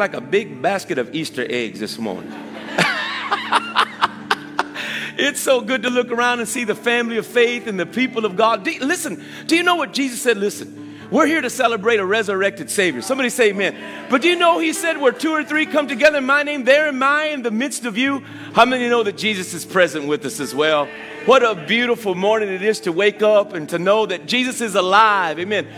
like a big basket of Easter eggs this morning. it's so good to look around and see the family of faith and the people of God. Do, listen, do you know what Jesus said? Listen, we're here to celebrate a resurrected Savior. Somebody say amen. But do you know He said, where two or three come together in my name, there am I in the midst of you? How many know that Jesus is present with us as well? What a beautiful morning it is to wake up and to know that Jesus is alive. Amen.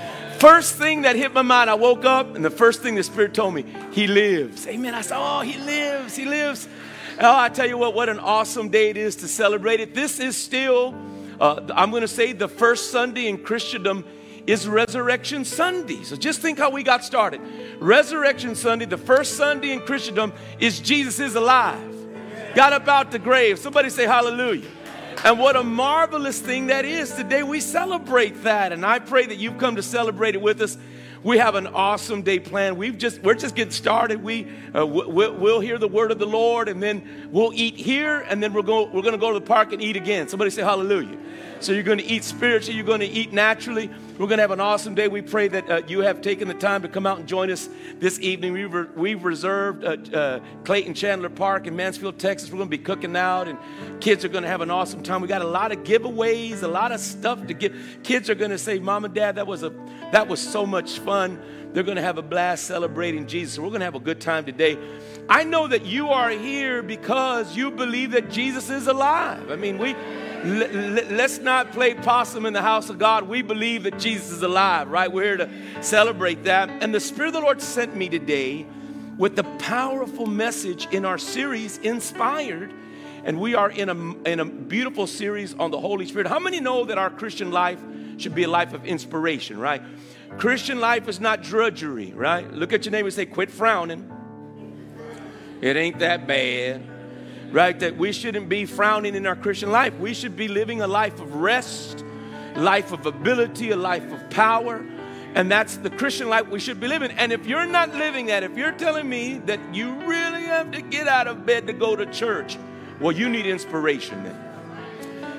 First thing that hit my mind, I woke up and the first thing the Spirit told me, He lives. Amen. I said, Oh, He lives. He lives. Oh, I tell you what, what an awesome day it is to celebrate it. This is still, uh, I'm going to say, the first Sunday in Christendom is Resurrection Sunday. So just think how we got started. Resurrection Sunday, the first Sunday in Christendom, is Jesus is alive. Got up out the grave. Somebody say hallelujah. And what a marvelous thing that is. Today we celebrate that. And I pray that you've come to celebrate it with us. We have an awesome day planned. We've just we're just getting started. We uh, we'll, hear the word of the Lord, and then we'll eat here, and then we're going we're going to go to the park and eat again. Somebody say Hallelujah. So you're going to eat spiritually, you're going to eat naturally. We're going to have an awesome day. We pray that uh, you have taken the time to come out and join us this evening. We've, re- we've reserved uh, uh, Clayton Chandler Park in Mansfield, Texas. We're going to be cooking out, and kids are going to have an awesome time. We got a lot of giveaways, a lot of stuff to give. Kids are going to say, "Mom and Dad, that was a that was so much fun." They're going to have a blast celebrating Jesus. We're going to have a good time today. I know that you are here because you believe that Jesus is alive. I mean, we let's not play possum in the house of God. We believe that Jesus is alive, right? We're here to celebrate that. And the Spirit of the Lord sent me today with the powerful message in our series, Inspired. And we are in a, in a beautiful series on the Holy Spirit. How many know that our Christian life should be a life of inspiration, right? Christian life is not drudgery, right? Look at your neighbor and say, quit frowning. It ain't that bad right? That we shouldn't be frowning in our Christian life. We should be living a life of rest, life of ability, a life of power. And that's the Christian life we should be living. And if you're not living that, if you're telling me that you really have to get out of bed to go to church, well, you need inspiration then.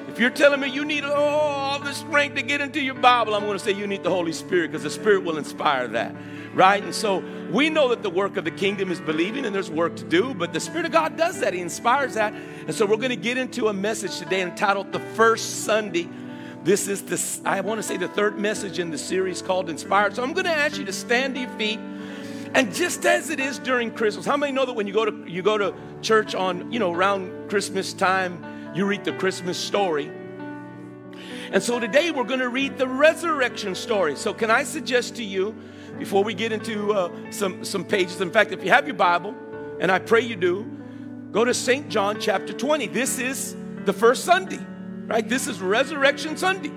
If you're telling me you need all the strength to get into your Bible, I'm going to say you need the Holy Spirit because the Spirit will inspire that right? And so we know that the work of the kingdom is believing and there's work to do, but the Spirit of God does that. He inspires that. And so we're going to get into a message today entitled The First Sunday. This is the, I want to say, the third message in the series called Inspired. So I'm going to ask you to stand to your feet. And just as it is during Christmas, how many know that when you go to you go to church on, you know, around Christmas time, you read the Christmas story? And so today we're going to read the resurrection story. So can I suggest to you before we get into uh, some, some pages. In fact, if you have your Bible, and I pray you do, go to St. John chapter 20. This is the first Sunday, right? This is Resurrection Sunday.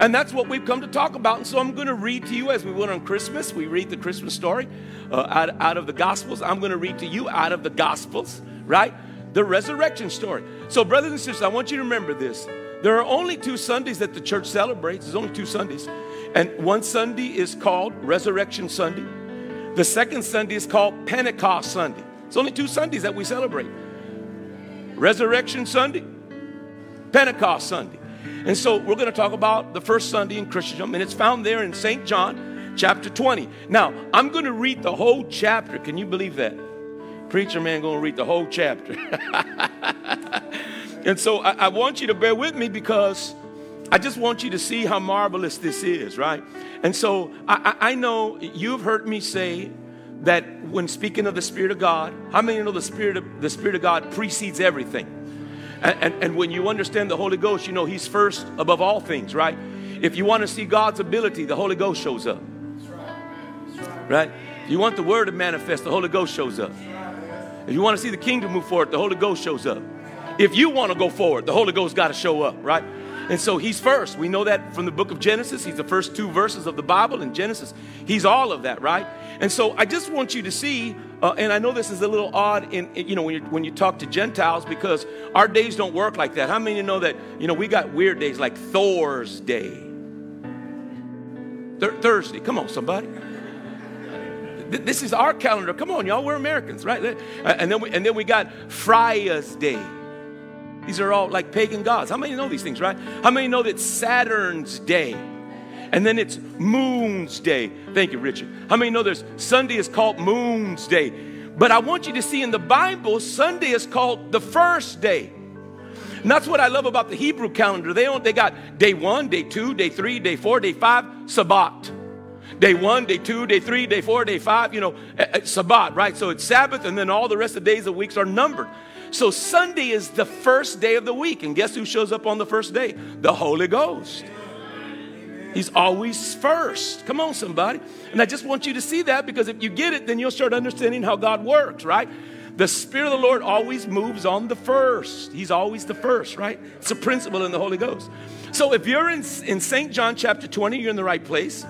And that's what we've come to talk about. And so I'm going to read to you as we would on Christmas. We read the Christmas story uh, out, out of the Gospels. I'm going to read to you out of the Gospels, right? The resurrection story. So, brothers and sisters, I want you to remember this. There are only two Sundays that the church celebrates. There's only two Sundays. And one Sunday is called Resurrection Sunday. The second Sunday is called Pentecost Sunday. It's only two Sundays that we celebrate Resurrection Sunday, Pentecost Sunday. And so we're going to talk about the first Sunday in Christendom, and it's found there in St. John chapter 20. Now, I'm going to read the whole chapter. Can you believe that? Preacher man going to read the whole chapter. and so I, I want you to bear with me because I just want you to see how marvelous this is, right? And so I, I know you've heard me say that when speaking of the Spirit of God, how many know the Spirit of the Spirit of God precedes everything? And, and, and when you understand the Holy Ghost, you know He's first above all things, right? If you want to see God's ability, the Holy Ghost shows up. Right? If you want the Word to manifest, the Holy Ghost shows up. If you want to see the kingdom move forward, the Holy Ghost shows up. If you want to go forward, the Holy Ghost got to show up, right? And so he's first. We know that from the book of Genesis. He's the first two verses of the Bible in Genesis. He's all of that, right? And so I just want you to see, uh, and I know this is a little odd in, you know, when you, when you talk to Gentiles because our days don't work like that. How many of you know that, you know, we got weird days like Thor's Day? Th- Thursday. Come on, somebody. This is our calendar. Come on, y'all. We're Americans, right? Uh, and then we, and then we got Freya's Day. These are all like pagan gods. How many know these things, right? How many know that Saturn's day? And then it's Moon's Day. Thank you, Richard. How many know there's Sunday is called Moon's Day? But I want you to see in the Bible, Sunday is called the first day. And that's what I love about the Hebrew calendar. They don't, they got day one, day two, day three, day four, day five, Sabbath. Day one, day two, day three, day four, day five, you know, eh, eh, Sabbath, right? So it's Sabbath, and then all the rest of the days of weeks are numbered. So Sunday is the first day of the week. And guess who shows up on the first day? The Holy Ghost. He's always first. Come on, somebody. And I just want you to see that because if you get it, then you'll start understanding how God works, right? The Spirit of the Lord always moves on the first. He's always the first, right? It's a principle in the Holy Ghost. So if you're in, in St. John chapter 20, you're in the right place.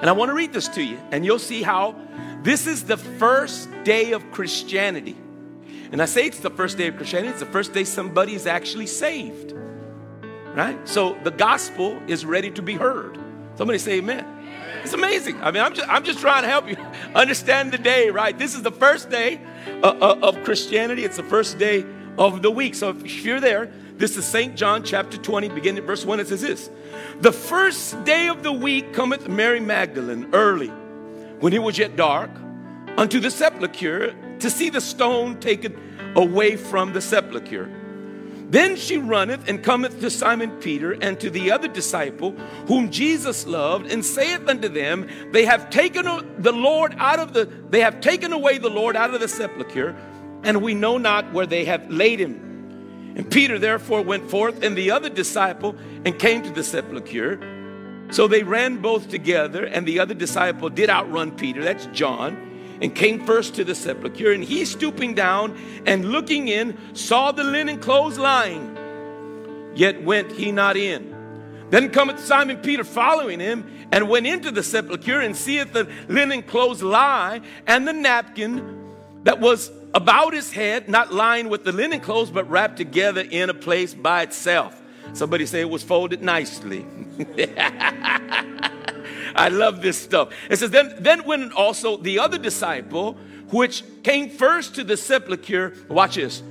And I want to read this to you, and you'll see how this is the first day of Christianity. And I say it's the first day of Christianity, it's the first day somebody is actually saved. Right? So the gospel is ready to be heard. Somebody say amen. It's amazing. I mean, I'm just, I'm just trying to help you understand the day, right? This is the first day uh, uh, of Christianity. It's the first day of the week. So if you're there, this is St. John chapter 20, beginning at verse 1. It says this The first day of the week cometh Mary Magdalene early, when it was yet dark, unto the sepulchre to see the stone taken away from the sepulchre. Then she runneth and cometh to Simon Peter and to the other disciple whom Jesus loved, and saith unto them, They have taken the Lord out of the they have taken away the Lord out of the sepulchre, and we know not where they have laid him. And Peter therefore went forth and the other disciple and came to the sepulchre. So they ran both together, and the other disciple did outrun Peter, that's John and came first to the sepulchre. And he, stooping down and looking in, saw the linen clothes lying, yet went he not in. Then cometh Simon Peter following him, and went into the sepulchre, and seeth the linen clothes lie, and the napkin that was about his head, not lying with the linen clothes, but wrapped together in a place by itself. Somebody say it was folded nicely. I love this stuff. It says, then, then when also the other disciple, which came first to the sepulchre, watch this,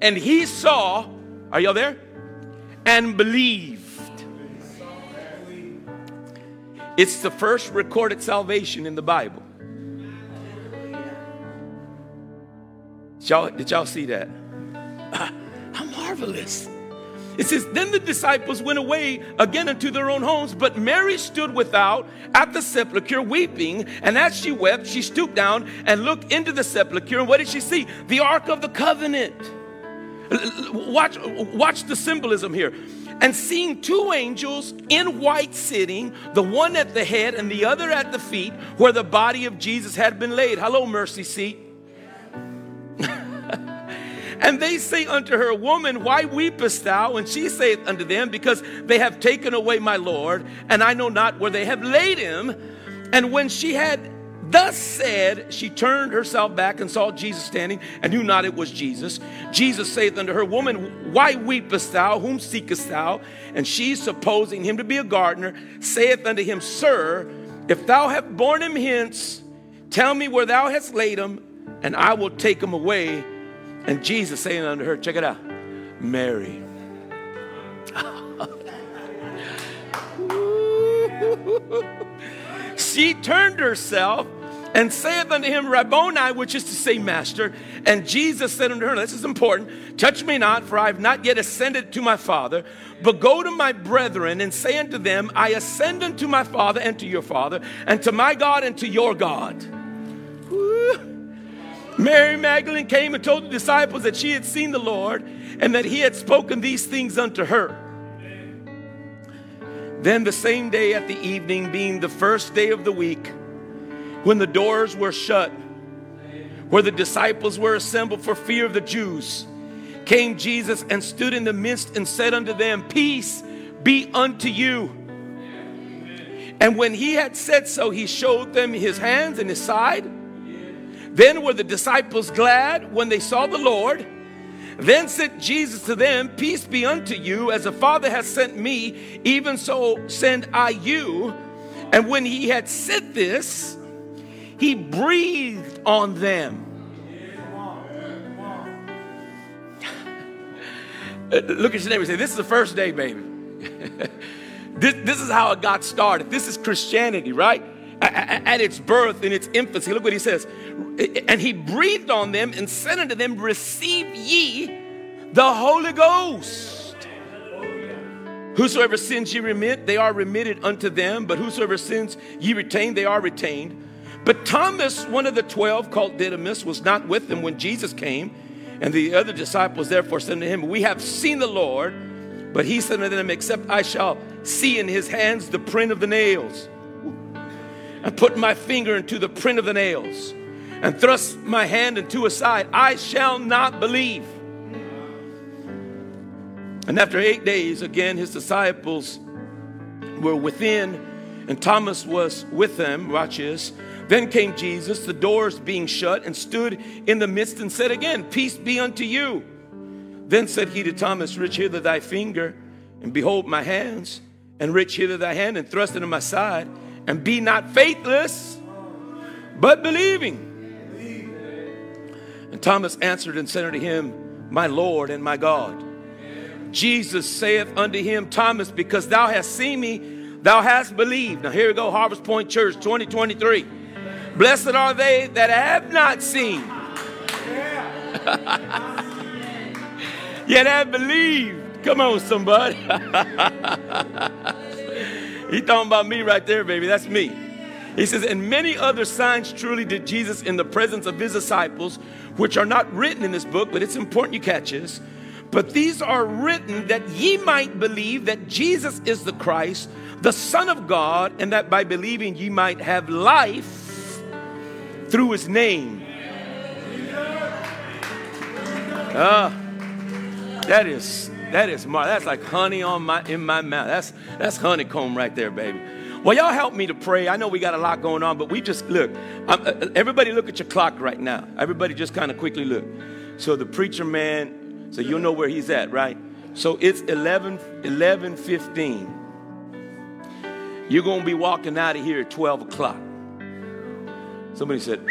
and he saw, are y'all there? And believed. It's the first recorded salvation in the Bible. Did y'all, did y'all see that? how marvelous. It says, Then the disciples went away again into their own homes, but Mary stood without at the sepulchre weeping. And as she wept, she stooped down and looked into the sepulchre. And what did she see? The Ark of the Covenant. Watch, watch the symbolism here. And seeing two angels in white sitting, the one at the head and the other at the feet, where the body of Jesus had been laid. Hello, mercy seat. And they say unto her, Woman, why weepest thou? And she saith unto them, Because they have taken away my Lord, and I know not where they have laid him. And when she had thus said, she turned herself back and saw Jesus standing, and knew not it was Jesus. Jesus saith unto her, Woman, why weepest thou? Whom seekest thou? And she, supposing him to be a gardener, saith unto him, Sir, if thou have borne him hence, tell me where thou hast laid him, and I will take him away. And Jesus saying unto her, check it out, Mary. she turned herself and saith unto him, Rabboni, which is to say, Master. And Jesus said unto her, This is important, touch me not, for I have not yet ascended to my Father, but go to my brethren and say unto them, I ascend unto my Father and to your Father, and to my God and to your God. Mary Magdalene came and told the disciples that she had seen the Lord and that he had spoken these things unto her. Then, the same day at the evening, being the first day of the week, when the doors were shut, where the disciples were assembled for fear of the Jews, came Jesus and stood in the midst and said unto them, Peace be unto you. And when he had said so, he showed them his hands and his side. Then were the disciples glad when they saw the Lord. Then said Jesus to them, Peace be unto you, as the Father has sent me, even so send I you. And when he had said this, he breathed on them. Uh, look at your neighbor and say, This is the first day, baby. This, this is how it got started. This is Christianity, right? At its birth, in its infancy. Look what he says. And he breathed on them and said unto them, Receive ye the Holy Ghost. Whosoever sins ye remit, they are remitted unto them. But whosoever sins ye retain, they are retained. But Thomas, one of the twelve, called Didymus, was not with them when Jesus came. And the other disciples therefore said to him, We have seen the Lord. But he said unto them, Except I shall see in his hands the print of the nails, and put my finger into the print of the nails, and thrust my hand into his side, I shall not believe. And after eight days, again, his disciples were within, and Thomas was with them. Watch this. Then came Jesus, the doors being shut, and stood in the midst and said again, Peace be unto you. Then said he to Thomas, Reach hither thy finger, and behold my hands, and reach hither thy hand, and thrust it in my side, and be not faithless, but believing. And Thomas answered and said unto him, My Lord and my God. Jesus saith unto him, Thomas, because thou hast seen me, thou hast believed. Now here we go, Harvest Point Church 2023. Blessed are they that have not seen. Yet have believed. Come on, somebody. he talking about me right there, baby. That's me. He says, and many other signs truly did Jesus in the presence of his disciples, which are not written in this book, but it's important you catch this. But these are written that ye might believe that Jesus is the Christ, the Son of God, and that by believing ye might have life through his name. Ah. That is that is mar- that's like honey on my in my mouth. That's that's honeycomb right there, baby. Well, y'all help me to pray. I know we got a lot going on, but we just look. Uh, everybody, look at your clock right now. Everybody, just kind of quickly look. So the preacher man, so you'll know where he's at, right? So it's 11, 11 15. You're going to be walking out of here at 12 o'clock. Somebody said,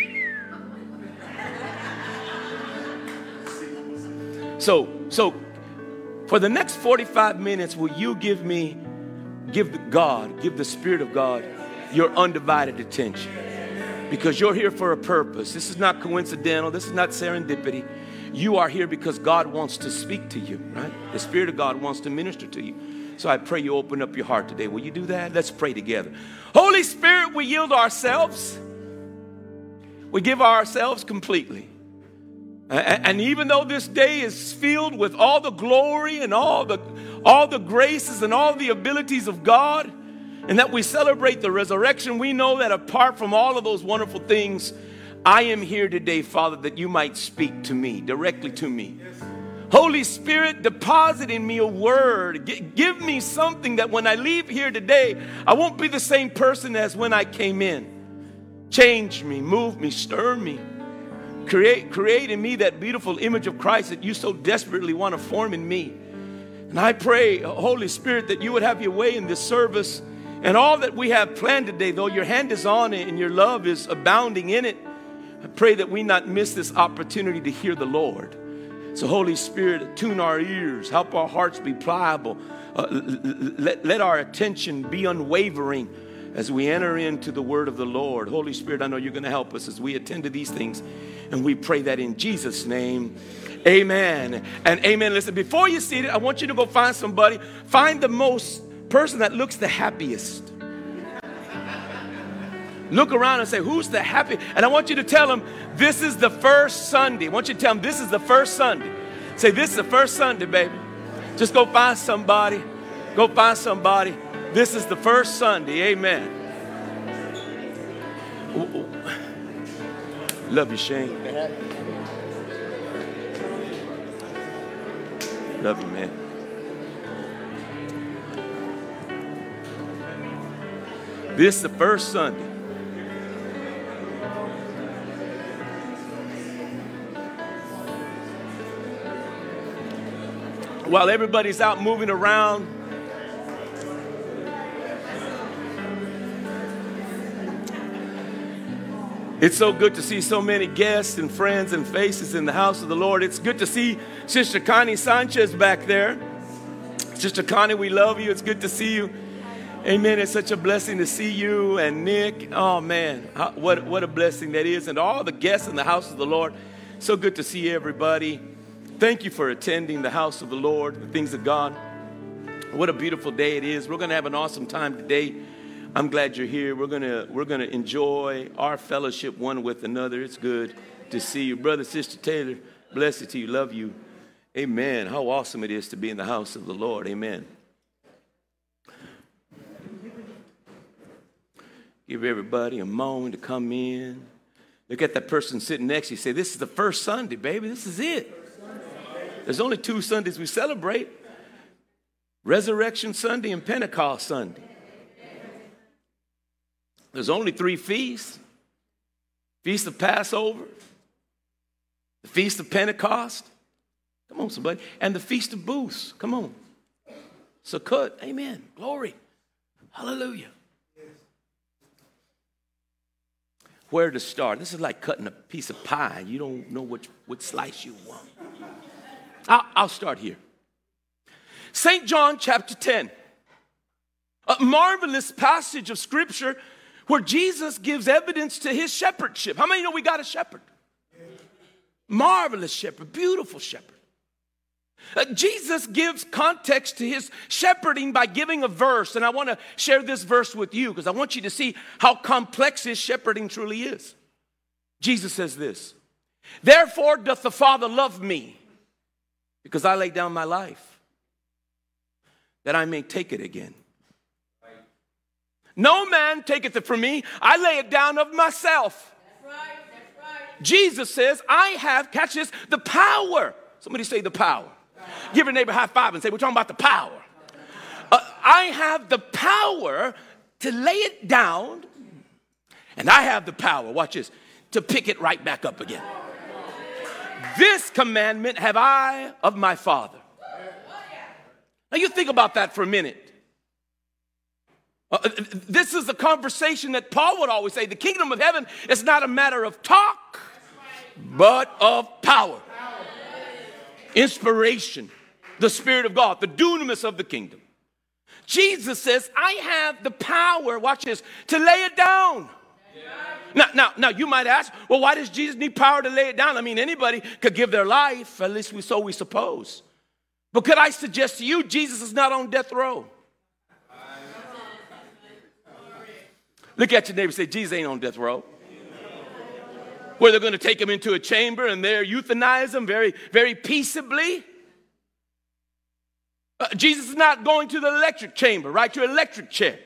so, so for the next 45 minutes, will you give me, give God, give the Spirit of God your undivided attention? Because you're here for a purpose. This is not coincidental, this is not serendipity. You are here because God wants to speak to you, right? The Spirit of God wants to minister to you. So I pray you open up your heart today. Will you do that? Let's pray together. Holy Spirit, we yield ourselves. We give ourselves completely. And even though this day is filled with all the glory and all the, all the graces and all the abilities of God, and that we celebrate the resurrection, we know that apart from all of those wonderful things, I am here today, Father, that you might speak to me, directly to me. Holy Spirit, deposit in me a word. G- give me something that when I leave here today, I won't be the same person as when I came in. Change me, move me, stir me. Create, create in me that beautiful image of Christ that you so desperately want to form in me. And I pray, Holy Spirit, that you would have your way in this service and all that we have planned today, though your hand is on it and your love is abounding in it. I pray that we not miss this opportunity to hear the Lord. So, Holy Spirit, tune our ears, help our hearts be pliable, uh, let, let our attention be unwavering as we enter into the word of the Lord. Holy Spirit, I know you're going to help us as we attend to these things. And we pray that in Jesus' name. Amen. And amen. Listen, before you see it, I want you to go find somebody. Find the most person that looks the happiest. Look around and say, Who's the happy? And I want you to tell them, This is the first Sunday. I want you to tell them, This is the first Sunday. Say, This is the first Sunday, baby. Just go find somebody. Go find somebody. This is the first Sunday. Amen. Love you, Shane. Love you, man. This is the first Sunday. While everybody's out moving around, It's so good to see so many guests and friends and faces in the house of the Lord. It's good to see Sister Connie Sanchez back there. Sister Connie, we love you. It's good to see you. Amen. It's such a blessing to see you and Nick. Oh, man. What, what a blessing that is. And all the guests in the house of the Lord. So good to see everybody. Thank you for attending the house of the Lord, the things of God. What a beautiful day it is. We're going to have an awesome time today. I'm glad you're here. We're to we're to enjoy our fellowship one with another. It's good to see you. Brother, Sister Taylor, bless it to you. Love you. Amen. How awesome it is to be in the house of the Lord. Amen. Give everybody a moment to come in. Look at that person sitting next to you. Say, This is the first Sunday, baby. This is it. There's only two Sundays we celebrate Resurrection Sunday and Pentecost Sunday. There's only three feasts Feast of Passover, the Feast of Pentecost. Come on, somebody. And the Feast of Booths. Come on. Sukkot. Amen. Glory. Hallelujah. where to start. This is like cutting a piece of pie. You don't know which, which slice you want. I'll, I'll start here. St. John chapter 10, a marvelous passage of scripture where Jesus gives evidence to his shepherdship. How many know we got a shepherd? Marvelous shepherd, beautiful shepherd. Uh, Jesus gives context to his shepherding by giving a verse, and I want to share this verse with you because I want you to see how complex his shepherding truly is. Jesus says this Therefore doth the Father love me, because I lay down my life, that I may take it again. No man taketh it from me, I lay it down of myself. That's right, that's right. Jesus says, I have, catch this, the power. Somebody say the power Give your neighbor a high five and say, We're talking about the power. Uh, I have the power to lay it down, and I have the power, watch this, to pick it right back up again. This commandment have I of my Father. Now, you think about that for a minute. Uh, this is the conversation that Paul would always say the kingdom of heaven is not a matter of talk, but of power inspiration, the Spirit of God, the dunamis of the kingdom. Jesus says, I have the power, watch this, to lay it down. Now, now, now, you might ask, well, why does Jesus need power to lay it down? I mean, anybody could give their life, at least we so we suppose. But could I suggest to you, Jesus is not on death row. Look at your neighbor say, Jesus ain't on death row where they're going to take him into a chamber and there euthanize him very, very peaceably. Uh, Jesus is not going to the electric chamber, right? To electric chair.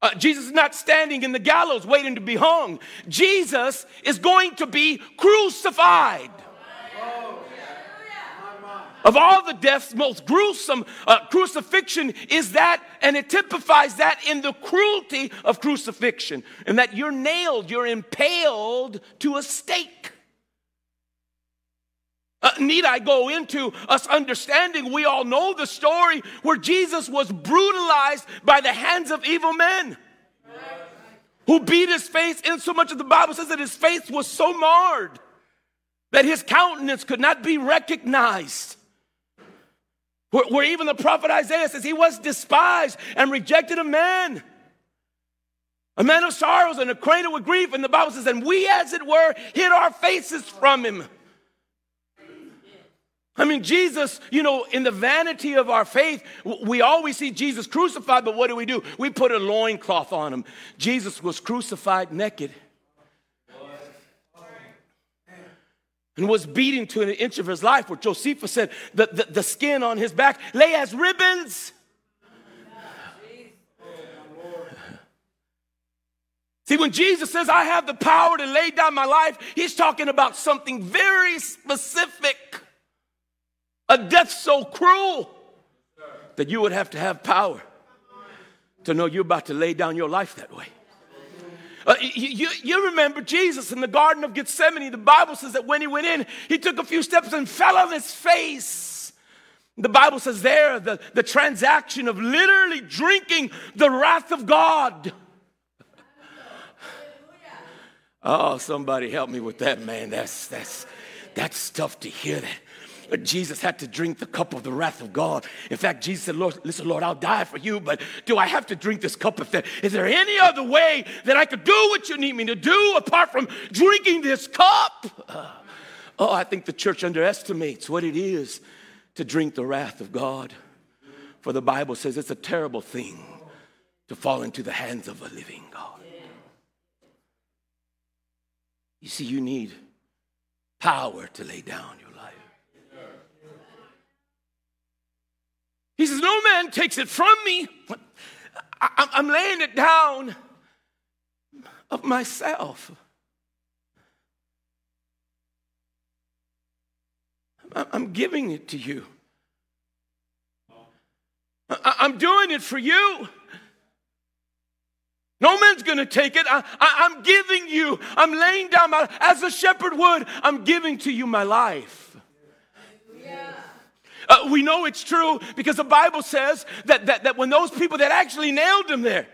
Uh, Jesus is not standing in the gallows waiting to be hung. Jesus is going to be crucified. Of all the deaths, most gruesome uh, crucifixion is that, and it typifies that in the cruelty of crucifixion, and that you're nailed, you're impaled to a stake. Uh, need I go into us understanding? We all know the story where Jesus was brutalized by the hands of evil men who beat his face, in so much of the Bible says that his face was so marred that his countenance could not be recognized. Where, where even the prophet Isaiah says he was despised and rejected of men. A man of sorrows and acquainted with grief. And the Bible says, and we, as it were, hid our faces from him. I mean, Jesus, you know, in the vanity of our faith, we always see Jesus crucified, but what do we do? We put a loincloth on him. Jesus was crucified naked. And was beaten to an inch of his life, where Josephus said the, the, the skin on his back lay as ribbons. See, when Jesus says, I have the power to lay down my life, he's talking about something very specific. A death so cruel that you would have to have power to know you're about to lay down your life that way. Uh, you, you remember Jesus in the Garden of Gethsemane. The Bible says that when he went in, he took a few steps and fell on his face. The Bible says there the, the transaction of literally drinking the wrath of God. Oh, somebody help me with that, man. That's that's that's tough to hear that. Jesus had to drink the cup of the wrath of God. In fact, Jesus said, Lord, listen, Lord, I'll die for you, but do I have to drink this cup of that? Is there any other way that I could do what you need me to do apart from drinking this cup? Oh, I think the church underestimates what it is to drink the wrath of God. For the Bible says it's a terrible thing to fall into the hands of a living God. You see, you need power to lay down your life. He says, No man takes it from me. I'm laying it down of myself. I'm giving it to you. I'm doing it for you. No man's going to take it. I, am giving you, I'm laying down my, as a shepherd would, I'm giving to you my life. Uh, we know it's true because the Bible says that, that, that when those people that actually nailed him there,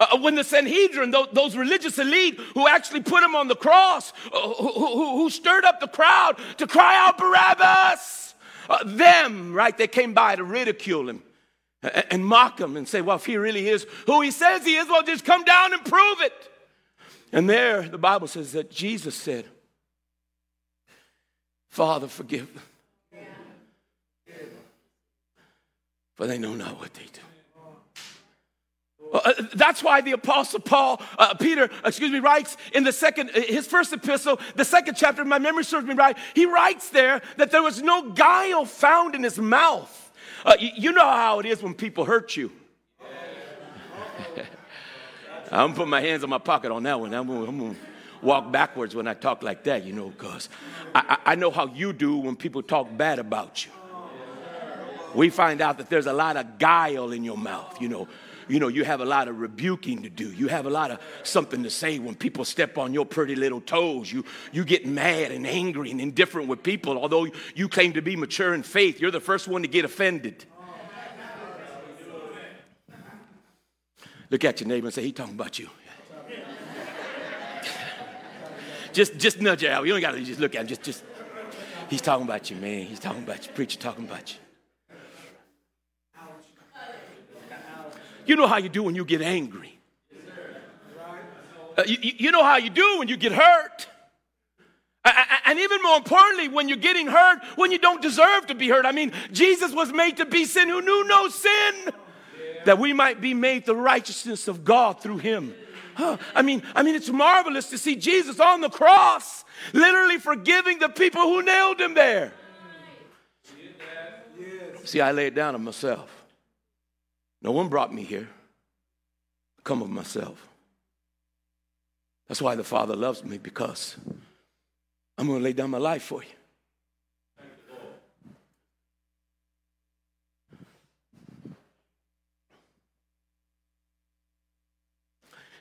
uh, uh when the Sanhedrin, those, those, religious elite who actually put him on the cross, uh, who, who, who, stirred up the crowd to cry out Barabbas, uh, them, right, they came by to ridicule him and mock him and say, well, if he really is who he says he is, well, just come down and prove it. And there, the Bible says that Jesus said, Father, forgive them. For they know not what they do. Uh, that's why the apostle Paul, uh, Peter, excuse me, writes in the second, his first epistle, the second chapter, my memory serves me right, he writes there that there was no guile found in his mouth. Uh, you, you, know how it is when people hurt you. I'm gonna put my hands in my pocket on that one. I'm gonna, I'm gonna walk backwards when I talk like that, you know, because I, I know how you do when people talk bad about you. We find out that there's a lot of guile in your mouth, you know you know, you have a lot of rebuking to do. You have a lot of something to say when people step on your pretty little toes. You, you get mad and angry and indifferent with people. Although you claim to be mature in faith, you're the first one to get offended. Look at your neighbor and say, he talking about you. just, just nudge out. You don't got to just look at him. Just, just, he's talking about you, man. He's talking about you. Preacher talking about you. You know how you do when you get angry. Uh, you, you know how you do when you get hurt. And even more importantly, when you're getting hurt, when you don't deserve to be hurt. I mean, Jesus was made to be sin who knew no sin, that we might be made the righteousness of God through him. Huh. I mean, I mean, it's marvelous to see Jesus on the cross, literally forgiving the people who nailed him there. See, I lay it down on myself. No one brought me here. I come of myself. That's why the Father loves me because I'm going to lay down my life for you.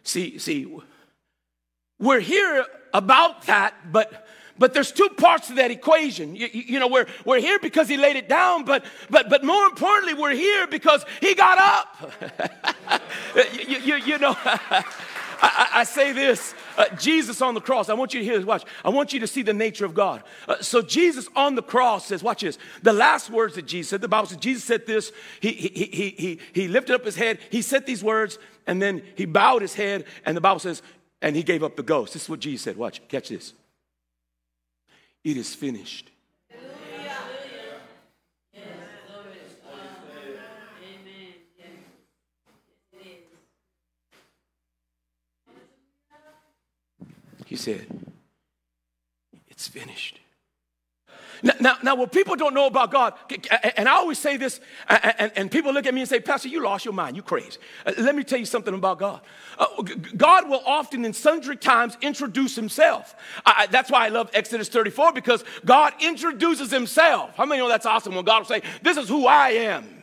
See, see, we're here about that, but but there's two parts to that equation. You, you, know, we're, we're here because he laid it down, but, but, but more importantly, we're here because he got up. you, you, you, know, I, I, say this uh, Jesus on the cross, I want you to hear this, watch. I want you to see the nature of God. Uh, so, Jesus on the cross says, watch this. The last words that Jesus said, the Bible says, Jesus said this. He, he, he, he, he lifted up his head, he said these words, and then he bowed his head, and the Bible says, and he gave up the ghost. This is what Jesus said. Watch, catch this. It is finished. He said, It's finished. Now, now, now, what people don't know about God, and I always say this, and, and people look at me and say, Pastor, you lost your mind, you crazy. Uh, let me tell you something about God. Uh, God will often, in sundry times, introduce himself. I, that's why I love Exodus 34, because God introduces himself. How many know that's awesome when God will say, This is who I am?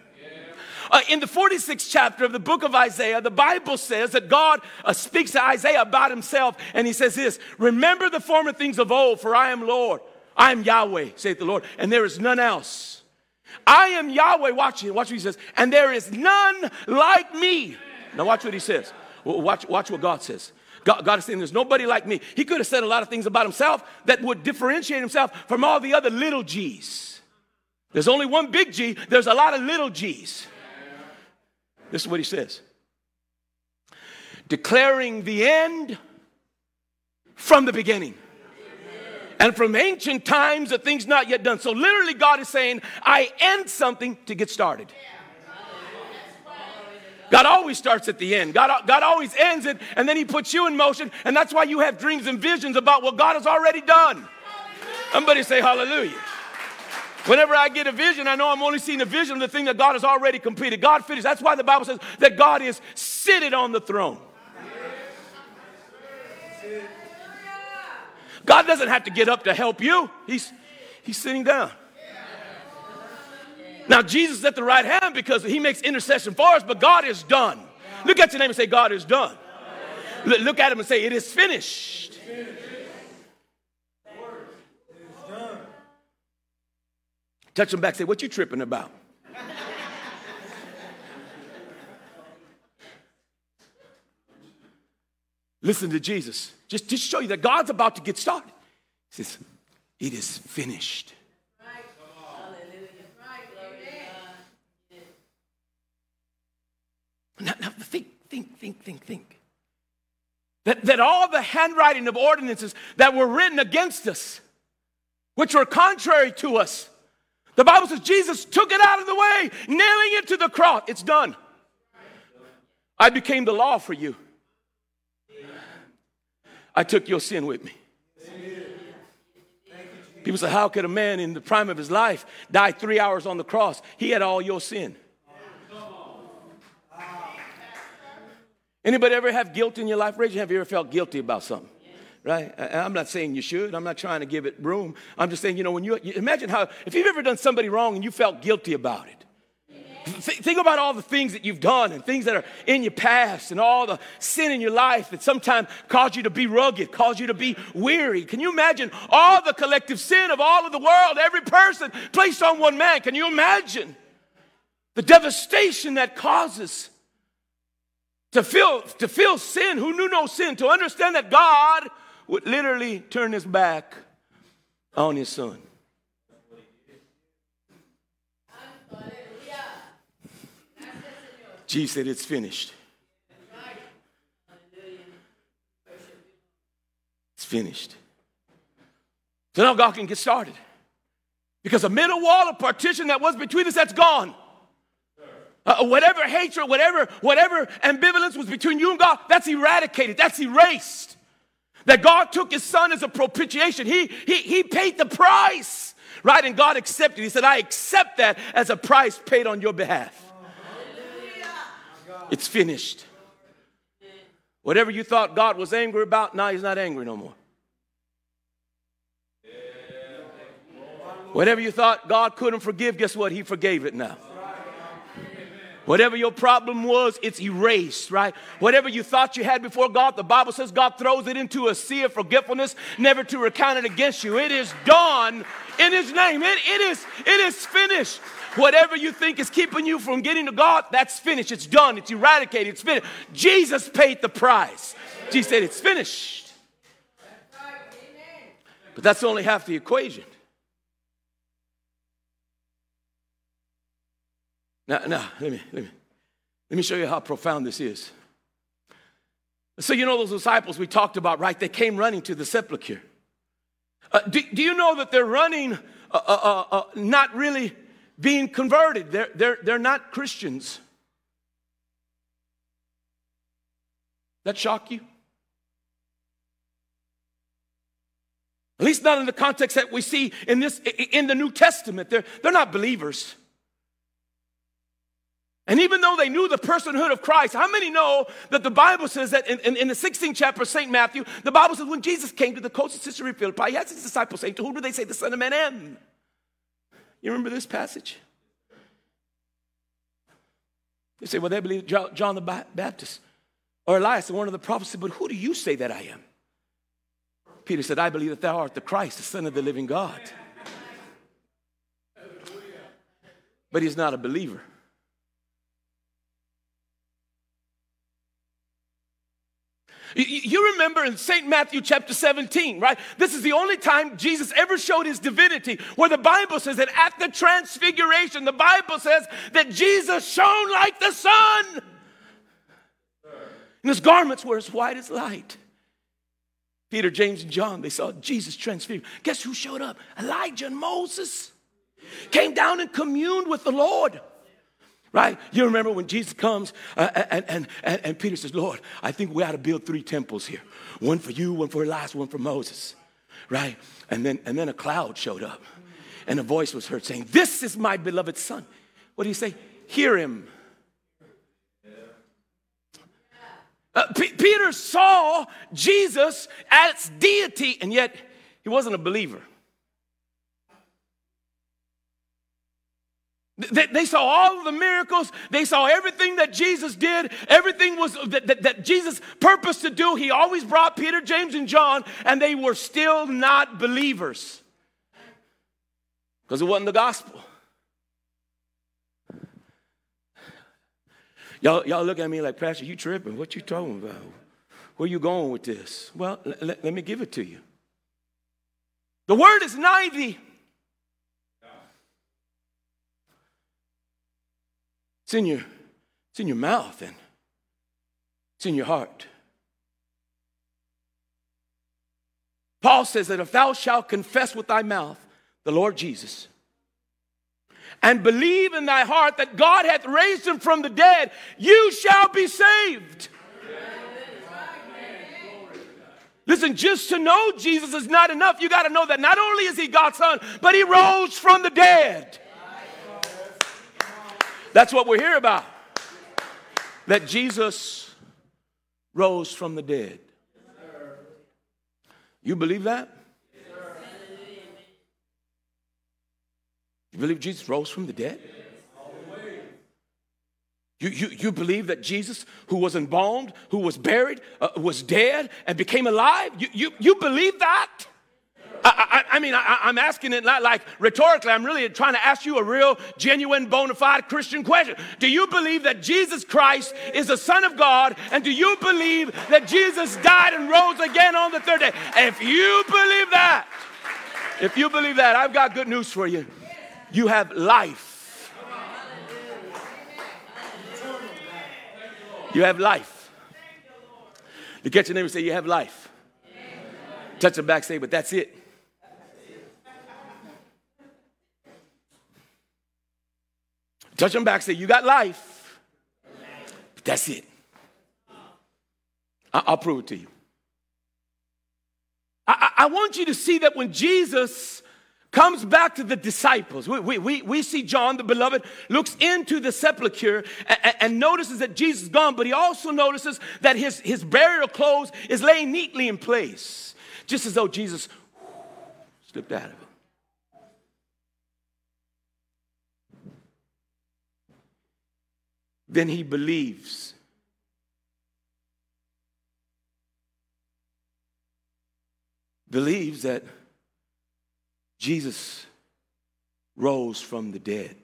Uh, in the 46th chapter of the book of Isaiah, the Bible says that God uh, speaks to Isaiah about himself, and he says this Remember the former things of old, for I am Lord. I am Yahweh, saith the Lord, and there is none else. I am Yahweh, watch watch what he says, and there is none like me. Now watch what he says. Watch, watch what God says. God, God is saying, There's nobody like me. He could have said a lot of things about himself that would differentiate himself from all the other little G's. There's only one big G, there's a lot of little G's. This is what he says declaring the end from the beginning. And from ancient times, the things not yet done. So, literally, God is saying, I end something to get started. God always starts at the end. God, God always ends it, and then He puts you in motion. And that's why you have dreams and visions about what God has already done. Somebody say hallelujah. Whenever I get a vision, I know I'm only seeing a vision of the thing that God has already completed. God finished. That's why the Bible says that God is seated on the throne. God doesn't have to get up to help you. He's, he's sitting down. Now, Jesus is at the right hand because he makes intercession for us, but God is done. Look at your name and say, God is done. Look at him and say, It is finished. Touch him back, say, What you tripping about? Listen to Jesus. Just to show you that God's about to get started. He says, It is finished. Now, now think, think, think, think, think. That, that all the handwriting of ordinances that were written against us, which were contrary to us, the Bible says Jesus took it out of the way, nailing it to the cross. It's done. I became the law for you. I took your sin with me. People say, How could a man in the prime of his life die three hours on the cross? He had all your sin. Anybody ever have guilt in your life? Raise your hand. Have you ever felt guilty about something? Right? I'm not saying you should. I'm not trying to give it room. I'm just saying, you know, when you, you imagine how, if you've ever done somebody wrong and you felt guilty about it, think about all the things that you've done and things that are in your past and all the sin in your life that sometimes caused you to be rugged, caused you to be weary. Can you imagine all the collective sin of all of the world, every person placed on one man? Can you imagine the devastation that causes? To feel, to feel sin, who knew no sin, to understand that God would literally turn his back on his son. Jesus said, It's finished. It's finished. So now God can get started. Because a middle wall of partition that was between us, that's gone. Uh, whatever hatred, whatever, whatever ambivalence was between you and God, that's eradicated, that's erased. That God took his son as a propitiation. He, he, he paid the price, right? And God accepted. He said, I accept that as a price paid on your behalf. It's finished. Whatever you thought God was angry about, now he's not angry no more. Whatever you thought God couldn't forgive, guess what? He forgave it now. Whatever your problem was, it's erased, right? Whatever you thought you had before God, the Bible says God throws it into a sea of forgetfulness, never to recount it against you. It is done in His name. It, it, is, it is finished. Whatever you think is keeping you from getting to God, that's finished. It's done. It's eradicated. It's finished. Jesus paid the price. Jesus said, It's finished. But that's only half the equation. Now, now let, me, let, me, let me show you how profound this is. So, you know, those disciples we talked about, right? They came running to the sepulchre. Uh, do, do, you know that they're running, uh, uh, uh, uh, not really being converted? They're, they're, they're not Christians. That shock you? At least not in the context that we see in this in the New Testament. They're, they're not believers. And even though they knew the personhood of Christ, how many know that the Bible says that in, in, in the 16th chapter of St. Matthew, the Bible says when Jesus came to the coast of Caesarea Philippi, he asked his disciples, saying, To whom do they say the Son of Man am? You remember this passage? They say, Well, they believe John the Baptist or Elias, one of the prophets, But who do you say that I am? Peter said, I believe that thou art the Christ, the Son of the living God. But he's not a believer. You remember in St. Matthew chapter 17, right? This is the only time Jesus ever showed his divinity, where the Bible says that at the transfiguration, the Bible says that Jesus shone like the sun. And his garments were as white as light. Peter, James, and John, they saw Jesus transfigured. Guess who showed up? Elijah and Moses came down and communed with the Lord right? You remember when Jesus comes uh, and, and, and, and Peter says, Lord, I think we ought to build three temples here one for you, one for Elias, one for Moses, right? And then, and then a cloud showed up and a voice was heard saying, This is my beloved son. What do you say? Hear him. Uh, P- Peter saw Jesus as deity, and yet he wasn't a believer. They, they, saw all the miracles. They saw everything that Jesus did. Everything was that, that, that Jesus purposed to do. He always brought Peter, James, and John, and they were still not believers because it wasn't the gospel. Y'all, y'all look at me like, Pastor, you tripping. What you talking about? Where you going with this? Well, let, let me give it to you. The word is nigh thee It's in your, it's in your mouth and it's in your heart. Paul says that if thou shalt confess with thy mouth the Lord Jesus and believe in thy heart that God hath raised him from the dead, you shall be saved. Listen, just to know Jesus is not enough. You got to know that not only is he God's son, but he rose from the dead. That's what we're here about. That Jesus rose from the dead. You believe that? You believe Jesus rose from the dead? You, you, you believe that Jesus, who was embalmed, who was buried, uh, was dead, and became alive? You, you, you believe that? I, I, I mean, I, am asking it not like rhetorically. I'm really trying to ask you a real, genuine, bona fide Christian question. Do you believe that Jesus Christ is the Son of God? And do you believe that Jesus died and rose again on the third day? If you believe that, if you believe that, I've got good news for you. You have life. You have life. You get your name and say, You have life. Touch the back, say, But that's it. Touch them back, say, You got life. That's it. I'll prove it to you. I, I want you to see that when Jesus comes back to the disciples. We, we, we, we, see John, the beloved, looks into the sepulchre and, and, notices that Jesus is gone, but he also notices that his, his burial clothes is laying neatly in place, just as though Jesus slipped out of it. Then he believes. Believes that Jesus rose from the dead.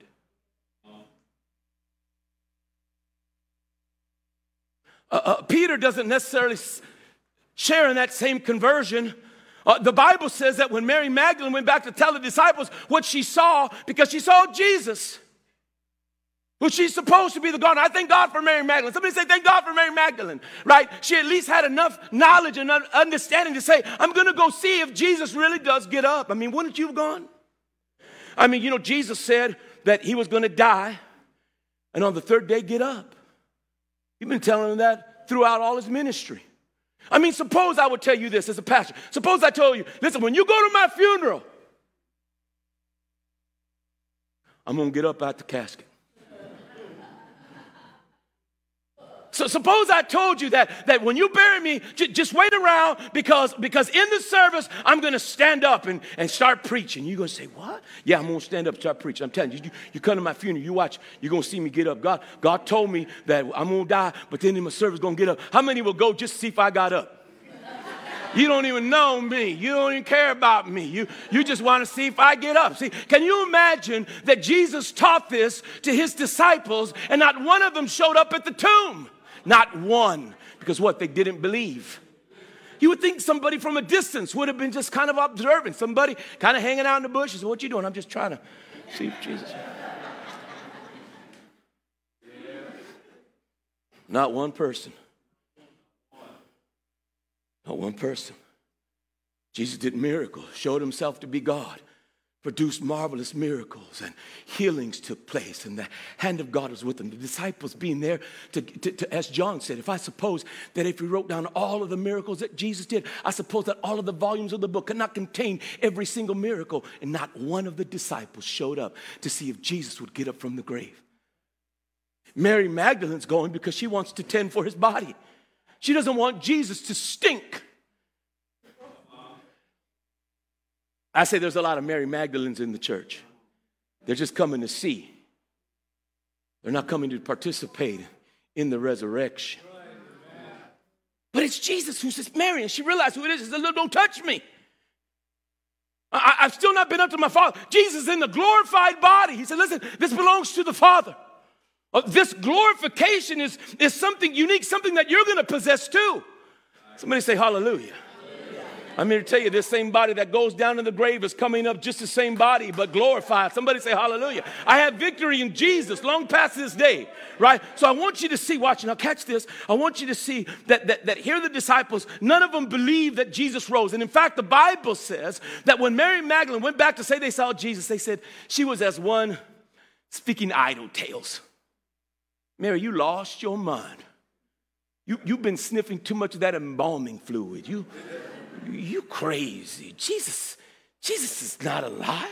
Uh, uh, Peter doesn't necessarily share in that same conversion. Uh, the Bible says that when Mary Magdalene went back to tell the disciples what she saw, because she saw Jesus who she's supposed to be the God. I thank God for Mary Magdalene. Somebody say, thank God for Mary Magdalene, right? She at least had enough knowledge and understanding to say, I'm going to go see if Jesus really does get up. I mean, wouldn't you have gone? I mean, you know, Jesus said that he was going to die and on the third day get up. You've been telling him that throughout all his ministry. I mean, suppose I would tell you this as a pastor. Suppose I told you, listen, when you go to my funeral, I'm going to get up out the casket. So suppose I told you that, that when you bury me, j- just wait around because, because in the service, I'm going to stand up and, and start preaching. You're going to say, what? Yeah, I'm going to stand up and start preaching. I'm telling you, you, you come to my funeral, you watch, you're going to see me get up. God, God told me that I'm going to die, but then in my service, going to get up. How many will go just to see if I got up? You don't even know me. You don't even care about me. You, you just want to see if I get up. See, can you imagine that Jesus taught this to his disciples and not one of them showed up at the tomb? Not one. Because what? They didn't believe. You would think somebody from a distance would have been just kind of observing, somebody kind of hanging out in the bushes. What you doing? I'm just trying to see Jesus. Not one person. Not one person. Jesus did miracles, showed himself to be God, produced marvelous miracles, and healings took place, and the hand of God was with them. The disciples being there, to, to, to, as John said, if I suppose that if we wrote down all of the miracles that Jesus did, I suppose that all of the volumes of the book could not contain every single miracle, and not one of the disciples showed up to see if Jesus would get up from the grave. Mary Magdalene's going because she wants to tend for his body. She doesn't want Jesus to stink. I say there's a lot of Mary Magdalenes in the church. They're just coming to see. They're not coming to participate in the resurrection. But it's Jesus who says, Mary, and she realized who it is. She said, Don't touch me. I, have still not been up to my Father. Jesus in the glorified body. He said, Listen, this belongs to the Father. Uh, this glorification is, is something unique, something that you're going to possess too. Somebody say hallelujah. I'm here to tell you this same body that goes down in the grave is coming up just the same body, but glorified. Somebody say hallelujah. I have victory in Jesus long past this day, right? So I want you to see, watch, now catch this. I want you to see that, that, that here the disciples, none of them believed that Jesus rose. And in fact, the Bible says that when Mary Magdalene went back to say they saw Jesus, they said she was as one speaking idle tales. Mary, you lost your mind. You, you've been sniffing too much of that embalming fluid. You, you crazy. Jesus, Jesus is not alive.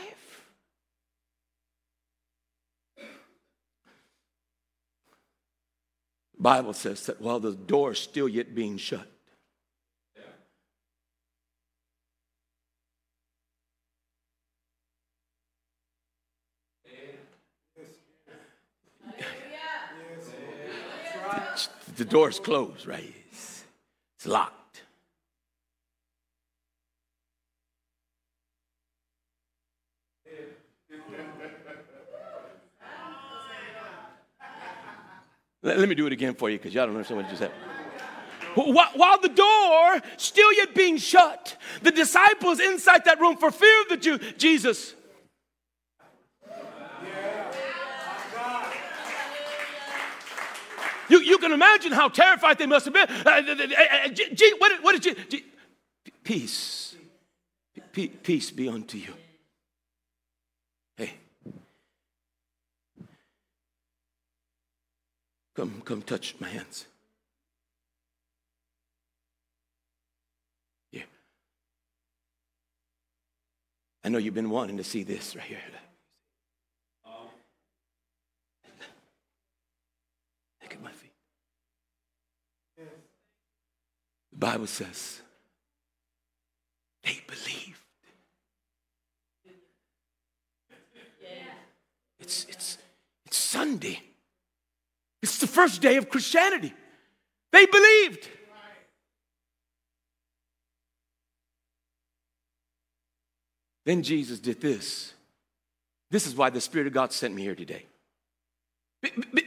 The Bible says that while the door is still yet being shut, the door's closed, right? It's, it's locked. Let, let me do it again for you because y'all don't understand what just happened. While the door still yet being shut, the disciples inside that room for fear of the Jew, Jesus You, you can imagine how terrified they must have been. Uh, uh, uh, what, what did you? Peace. Peace be unto you. Hey. Come, come touch my hands. Here. I know you've been wanting to see this right here. Look at my feet. The Bible says they believed. It's, it's, it's Sunday. It's the first day of Christianity. They believed. Then Jesus did this. This is why the Spirit of God sent me here today.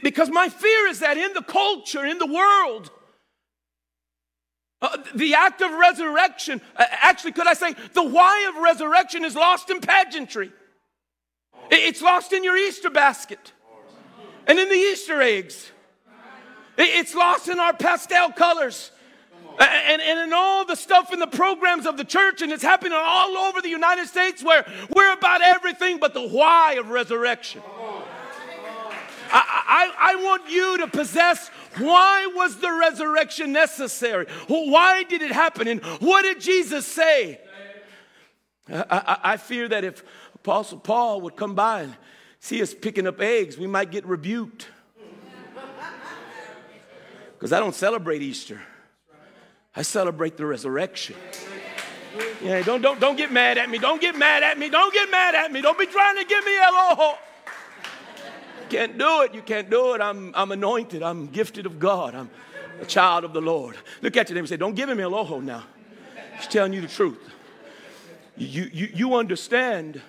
Because my fear is that in the culture, in the world, uh, the act of resurrection, uh, actually, could I say, the why of resurrection is lost in pageantry. It's lost in your Easter basket and in the Easter eggs. It's lost in our pastel colors. And, and in all the stuff in the programs of the church, and it's happening all over the United States where we're about everything but the why of resurrection. I, I, I want you to possess why was the resurrection necessary? Why did it happen? And what did Jesus say? I, I, I fear that if Apostle Paul would come by and see us picking up eggs, we might get rebuked. Because I don't celebrate Easter, I celebrate the resurrection. Yeah, don't, don't, don't get mad at me. Don't get mad at me. Don't get mad at me. Don't be trying to give me low can't do it. You can't do it. I'm, I'm anointed. I'm gifted of God. I'm a child of the Lord. Look at your neighbor and say, Don't give him a loho now. He's telling you the truth. You, you, you understand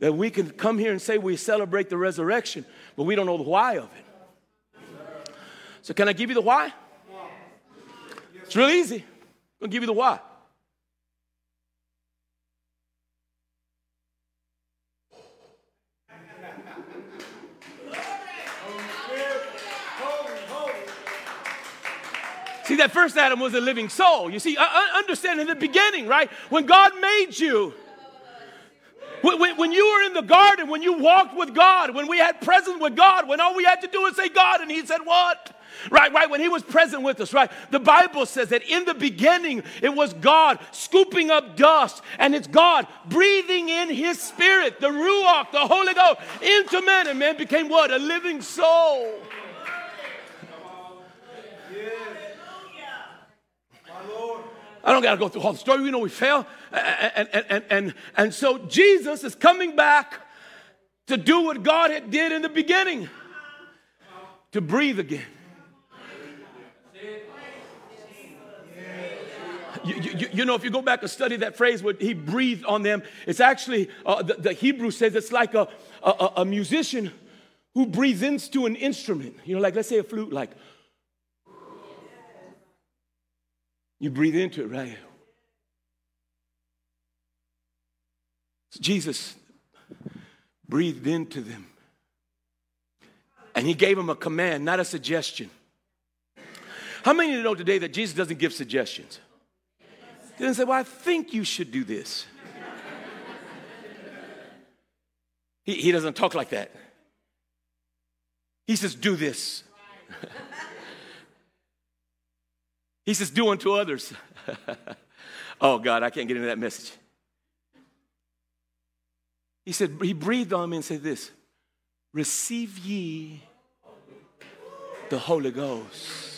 that we can come here and say we celebrate the resurrection, but we don't know the why of it. So, can I give you the why? It's real easy. I'm going to give you the why. See, that first Adam was a living soul. You see, uh, uh, understand in the beginning, right? When God made you, when, when, you were in the garden, when you walked with God, when we had presence with God, when all we had to do was say God, and He said, What? Right, right, when He was present with us, right? The Bible says that in the beginning, it was God scooping up dust, and it's God breathing in His Spirit, the Ruach, the Holy Ghost, into man, and man became what? A living soul. I don't got to go through all the story. We know we fail. And, and, and, and, and so Jesus is coming back to do what God had did in the beginning to breathe again. You, you, you, know, if you go back and study that phrase, what he breathed on them, it's actually, uh, the, the, Hebrew says it's like a, a, a musician who breathes into an instrument. You know, like let's say a flute, like, You breathe into it, right? Jesus breathed into them. And he gave them a command, not a suggestion. How many of you know today that Jesus doesn't give suggestions? He doesn't say, Well, I think you should do this. he, he doesn't talk like that. He says, Do this. He says, Do unto others. oh, God, I can't get into that message. He said, He breathed on me and said this Receive ye the Holy Ghost.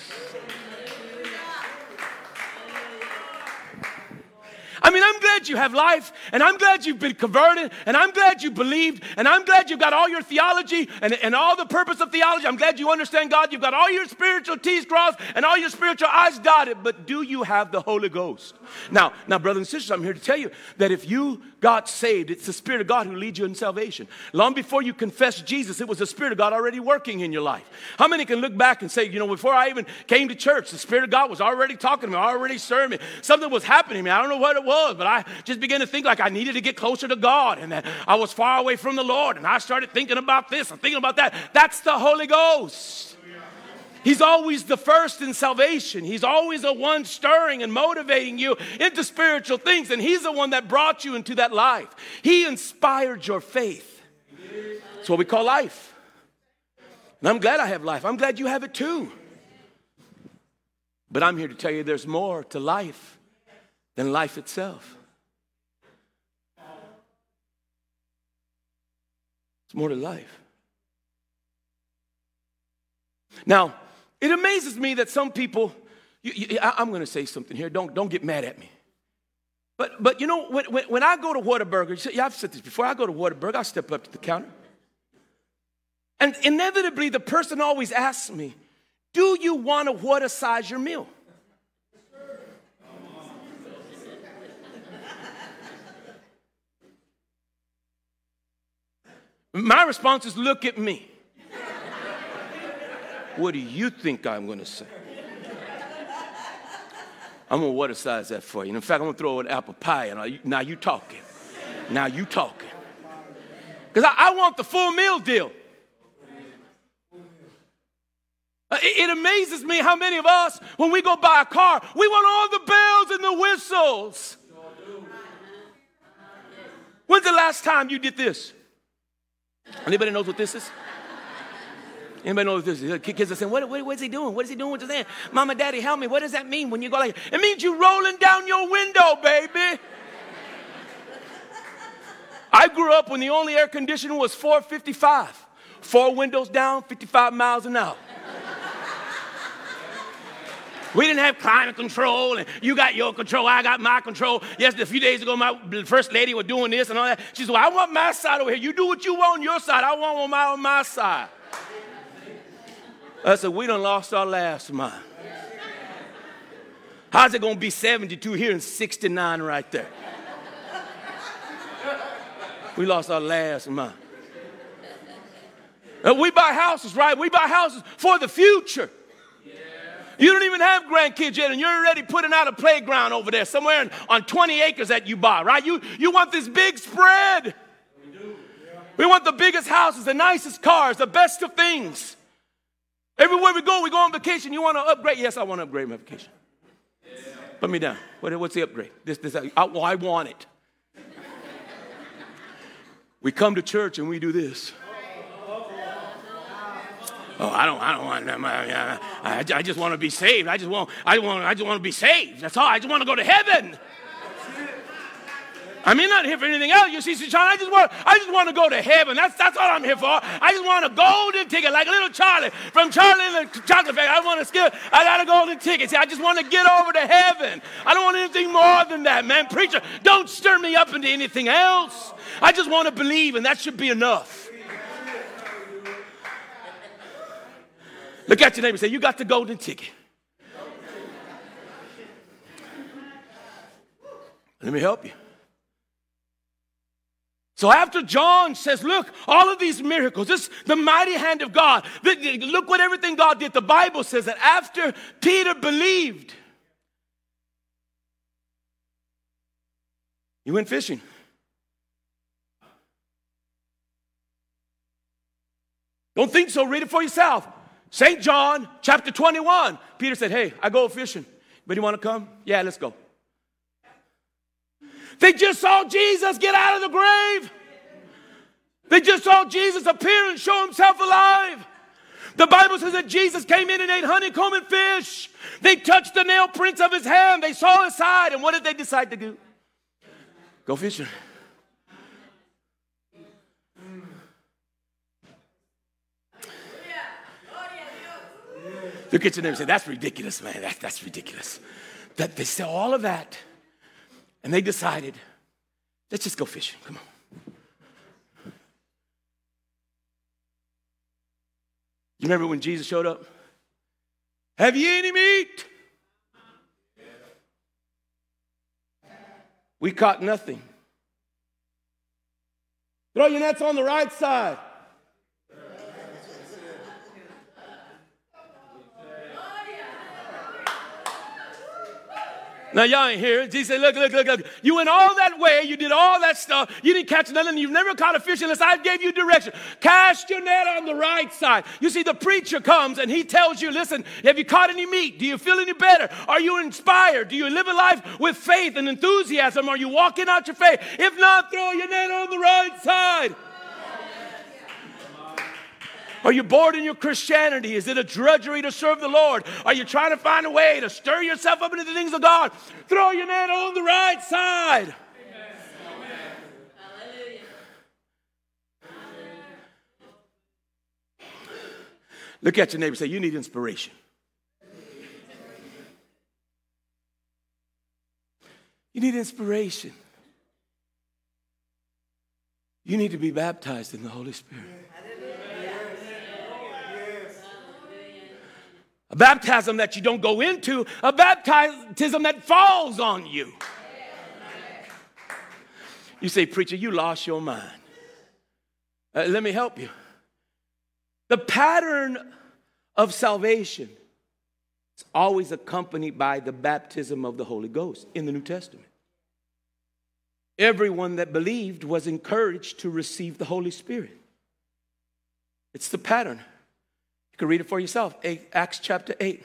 Glad you have life, and I'm glad you've been converted, and I'm glad you believed, and I'm glad you've got all your theology and, and all the purpose of theology. I'm glad you understand God. You've got all your spiritual T's crossed and all your spiritual I's dotted, but do you have the Holy Ghost? Now, now, brothers and sisters, I'm here to tell you that if you got saved, it's the Spirit of God who leads you in salvation. Long before you confessed Jesus, it was the Spirit of God already working in your life. How many can look back and say, you know, before I even came to church, the Spirit of God was already talking to me, already serving me. Something was happening to me. I don't know what it was was, but I just began to think like I needed to get closer to God and that I was far away from the Lord. And I started thinking about this and thinking about that. That's the Holy Ghost. He's always the first in salvation. He's always the one stirring and motivating you into spiritual things. And He's the one that brought you into that life. He inspired your faith. It's what we call life. And I'm glad I have life. I'm glad you have it too. But I'm here to tell you there's more to life than life itself. It's more to life. Now, it amazes me that some people, you, you, I, am going to say something here. Don't, don't get mad at me. But, but you know, when, when, when I go to Whataburger, yeah, I've said this before. I go to Whataburger, I step up to the counter. And inevitably, the person always asks me, Do you want to Whatasize your meal? My response is, look at me. What do you think I'm going to say? I'm going to Whatasize that for you. And in fact, I'm going to throw an apple pie. Now you talking. Now you talking. Because I, I, want the full meal deal. Uh, it, it amazes me how many of us, when we go buy a car, we want all the bells and the whistles. When's the last time you did this? Anybody knows what this is? Anybody know this is? Kids are saying, what, what, what is he doing? What is he doing with his hand? Mama, daddy, help me. What does that mean when you go like, it means you're rolling down your window, baby. I grew up when the only air conditioner was 455. Four windows down, 55 miles an hour. We didn't have climate control, and you got your control, I got my control. Yesterday, a few days ago, my first lady was doing this and all that. She said, well, I want my side over here. You do what you want on your side. I want on my, on my side. I said, we done lost our last mind. How's it to be 72 here and 69 right there? We lost our last mind. Uh, we buy houses, right? We buy houses for the future. You don't even have grandkids yet, and you're already putting out a playground over there somewhere in, on 20 acres that you buy, right? You, you want this big spread. We, do, yeah. we want the biggest houses, the nicest cars, the best of things. Everywhere we go, we go on vacation. You want to upgrade? Yes, I want to upgrade my vacation. Put me down. What, what's the upgrade? This, this, I, well, I want it. we come to church and we do this. Oh, I don't, I don't want them. I, I, I just want to be saved. I just want, I want, I just want to be saved. That's all. I just want to go to heaven. I mean, not here for anything else. You see, Sean, I just want, I just want to go to heaven. That's, that's all I'm here for. I just want a golden ticket, like a little Charlie from Charlie and the Chocolate Factory. I want to skip. I got a golden ticket. See, I just want to get over to heaven. I don't want anything more than that, man. Preacher, don't stir me up into anything else. I just want to believe, and that should be enough. Look at your neighbor and say, You got the golden ticket. Let me help you. So after John says, Look, all of these miracles, this the mighty hand of God, look what everything God did. The Bible says that after Peter believed, he went fishing. Don't think so, read it for yourself. St. John chapter 21. Peter said, Hey, I go fishing. But you want to come? Yeah, let's go. They just saw Jesus get out of the grave. They just saw Jesus appear and show himself alive. The Bible says that Jesus came in and ate honeycomb and fish. They touched the nail prints of his hand. They saw his side. And what did they decide to do? Go fishing. Look at your neighbor and say, That's ridiculous, man. That, that's ridiculous. That they saw all of that and they decided, Let's just go fishing. Come on. You remember when Jesus showed up? Have you any meat? We caught nothing. Throw your nets on the right side. Now, y'all ain't here. Jesus said, Look, look, look, look. You went all that way. You did all that stuff. You didn't catch nothing. You've never caught a fish unless I gave you direction. Cast your net on the right side. You see, the preacher comes and he tells you, Listen, have you caught any meat? Do you feel any better? Are you inspired? Do you live a life with faith and enthusiasm? Are you walking out your faith? If not, throw your net on the right side. Are you bored in your Christianity? Is it a drudgery to serve the Lord? Are you trying to find a way to stir yourself up into the things of God? Throw your net on the right side. Look at your neighbor say, You need inspiration. You need inspiration. You need to be baptized in the Holy Spirit. A baptism that you don't go into, a baptism that falls on you. You say, Preacher, you lost your mind. Uh, let me help you. The pattern of salvation is always accompanied by the baptism of the Holy Ghost in the New Testament. Everyone that believed was encouraged to receive the Holy Spirit. It's the pattern. You can read it for yourself. Acts chapter 8.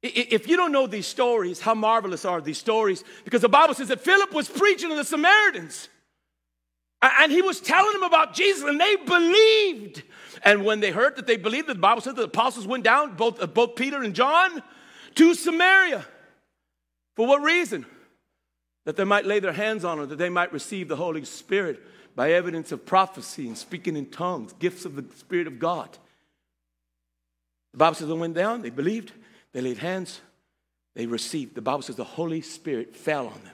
If you don't know these stories, how marvelous are these stories? Because the Bible says that Philip was preaching to the Samaritans. And he was telling them about Jesus, and they believed. And when they heard that they believed, the Bible says the apostles went down, both, uh, both Peter and John, to Samaria. For what reason? That they might lay their hands on her, that they might receive the Holy Spirit by evidence of prophecy and speaking in tongues, gifts of the Spirit of God. The Bible says they went down, they believed, they laid hands, they received. The Bible says the Holy Spirit fell on them.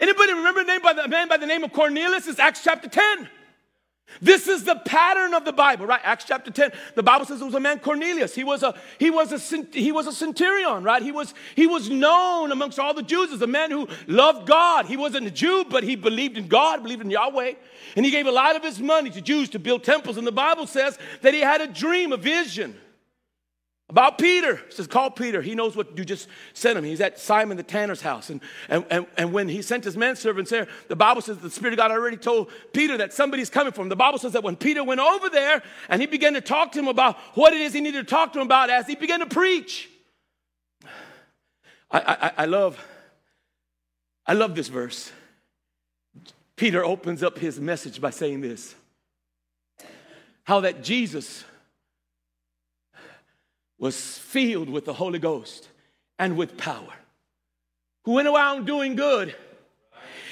Anybody remember a name by the man by the name of Cornelius? It's Acts chapter 10. This is the pattern of the Bible, right? Acts chapter 10. The Bible says it was a man Cornelius. He was a he was a he was a centurion, right? He was he was known amongst all the Jews as a man who loved God. He wasn't a Jew, but he believed in God, believed in Yahweh. And he gave a lot of his money to Jews to build temples. And the Bible says that he had a dream, a vision. About Peter, it says, call Peter. He knows what you just sent him. He's at Simon the tanner's house. And, and, and, and when he sent his manservants there, the Bible says the Spirit of God already told Peter that somebody's coming for him. The Bible says that when Peter went over there and he began to talk to him about what it is he needed to talk to him about as he began to preach. I, I, I love, I love this verse. Peter opens up his message by saying this how that Jesus was filled with the Holy Ghost and with power, who went around doing good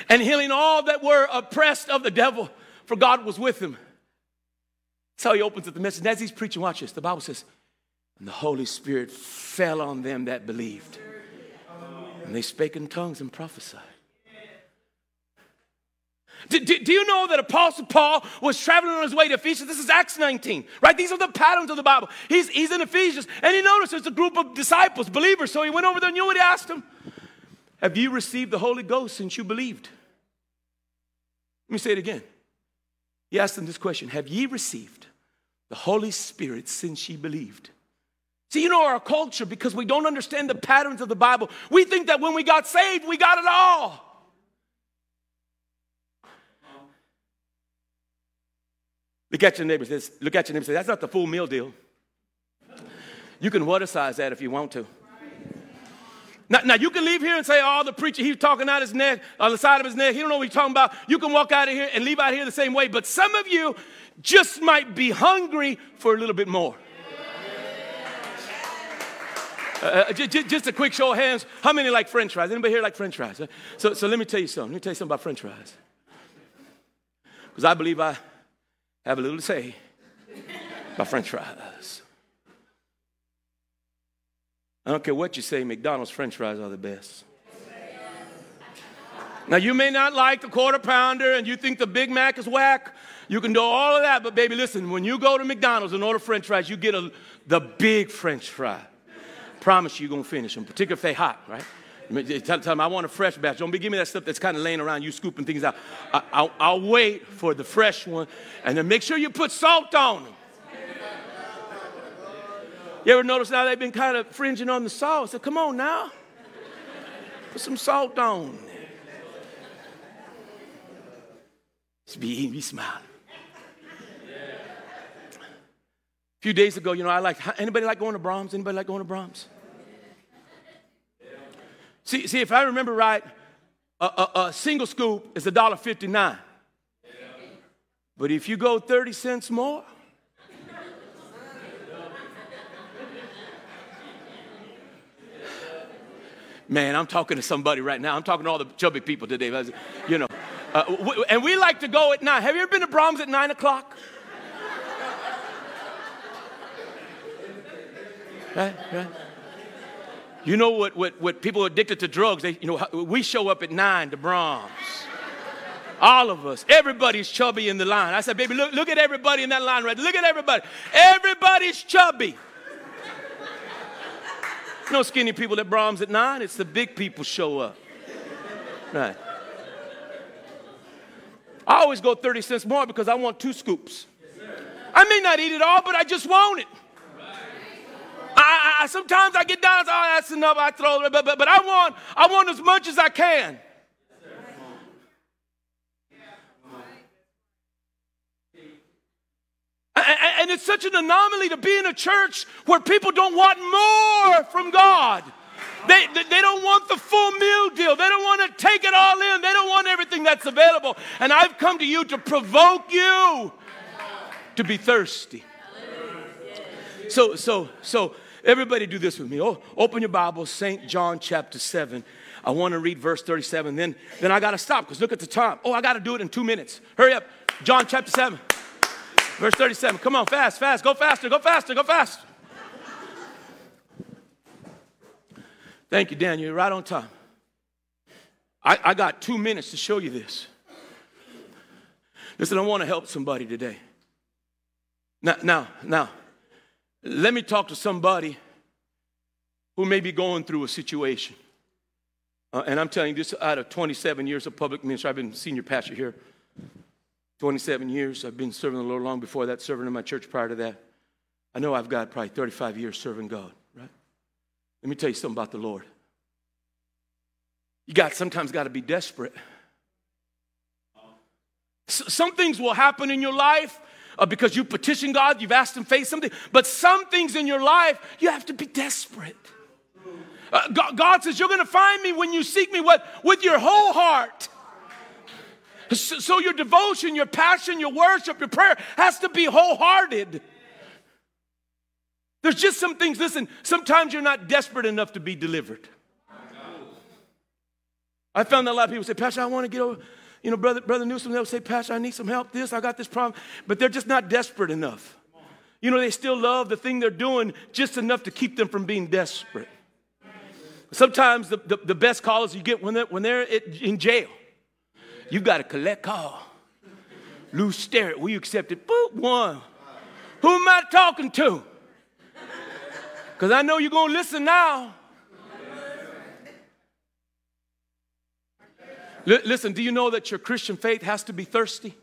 and healing all that were oppressed of the devil, for God was with him. That's how he opens up the message. And as he's preaching, watch this. The Bible says, and the Holy Spirit fell on them that believed. And they spake in tongues and prophesied. Do, do, do, you know that Apostle Paul was traveling on his way to Ephesians? This is Acts 19, right? These are the patterns of the Bible. He's, he's in Ephesians, and he noticed there's a group of disciples, believers. So he went over there and you know what he asked them? Have you received the Holy Ghost since you believed? Let me say it again. He asked them this question Have ye received the Holy Spirit since ye believed? See, you know our culture, because we don't understand the patterns of the Bible, we think that when we got saved, we got it all. Look at your neighbor. Says, look at your neighbor. Say, that's not the full meal deal. You can Whatasize that if you want to. Now, now, you can leave here and say, "Oh, the preacher, he's talking out his neck, on the side of his neck. He don't know what he's talking about." You can walk out of here and leave out here the same way. But some of you just might be hungry for a little bit more. Uh, uh just, just, a quick show of hands. How many like French fries? Anybody here like French fries? So, so let me tell you something. Let me tell you something about French fries. Because I believe I have a little to say about French fries. I don't care what you say, McDonald's French fries are the best. Now, you may not like the quarter pounder and you think the Big Mac is whack. You can do all of that, but baby, listen, when you go to McDonald's and order French fries, you get a, the big French fry. Promise you, you're going to finish them, particularly if they hot, right? Tell, tell them I want a fresh batch. Don't be giving me that stuff that's kind of laying around, you scooping things out. I, will wait for the fresh one, and then make sure you put salt on them. You ever notice now they've been kind of fringing on the salt? So come on now, put some salt on. Just be eating, be smiling. A few days ago, you know, I like anybody like going to Braum's? Anybody like going to Braum's? See, see if I remember right, a, a, a single scoop is $1.59. But if you go 30 cents more, man, I'm talking to somebody right now. I'm talking to all the chubby people today. You know, uh, and we like to go at night. Have you ever been to Braum's at nine o'clock? Right, right. You know what, what, what people addicted to drugs, they, you know, we show up at nine to Braum's. All of us. Everybody's chubby in the line. I said, baby, look, look at everybody in that line right Look at everybody. Everybody's chubby. No skinny people at Braum's at nine. It's the big people show up. Right. I always go 30 cents more because I want two scoops. I may not eat it all, but I just want it. I, I, sometimes I get down, oh, that's enough, I throw but, but, but I, want, I want as much as I can. And it's such an anomaly to be in a church where people don't want more from God. They, they don't want the full meal deal. They don't want to take it all in. They don't want everything that's available. And I've come to you to provoke you to be thirsty. So, so, so Everybody do this with me. Oh, open your Bible, St. John chapter 7. I want to read verse 37. Then, then I got to stop because look at the time. Oh, I got to do it in two minutes. Hurry up. John chapter 7, verse 37. Come on, fast, fast. Go faster, go faster, go fast. Thank you, Dan. You're right on time. I, I got two minutes to show you this. Listen, I want to help somebody today. Now, now, now, let me talk to somebody who may be going through a situation. Uh, and I'm telling you this out of 27 years of public ministry. I've been senior pastor here 27 years. I've been serving the Lord long before that, serving in my church prior to that. I know I've got probably 35 years serving God, right? Let me tell you something about the Lord. You got sometimes got to be desperate. some things will happen in your life uh, because you petition God, you've asked Him face something, but some things in your life you have to be desperate. Uh, God, God, says, You're going to find me when you seek me what? with your whole heart. So, so your devotion, your passion, your worship, your prayer has to be wholehearted. There's just some things, listen, sometimes you're not desperate enough to be delivered. I found that a lot of people say, Pastor, I want to get over, you know, Brother, Brother Newsom, they'll say, Pastor, I need some help, this, I got this problem, but they're just not desperate enough. You know, they still love the thing they're doing just enough to keep them from being desperate. Sometimes the, the, the best calls you get when they're, when they're in jail. you've got to collect call. Lou Sterrett, will you accept it? Boop, one. Who am I talking to? Because I know you're going to listen now. L- listen, do you know that your Christian faith has to be thirsty?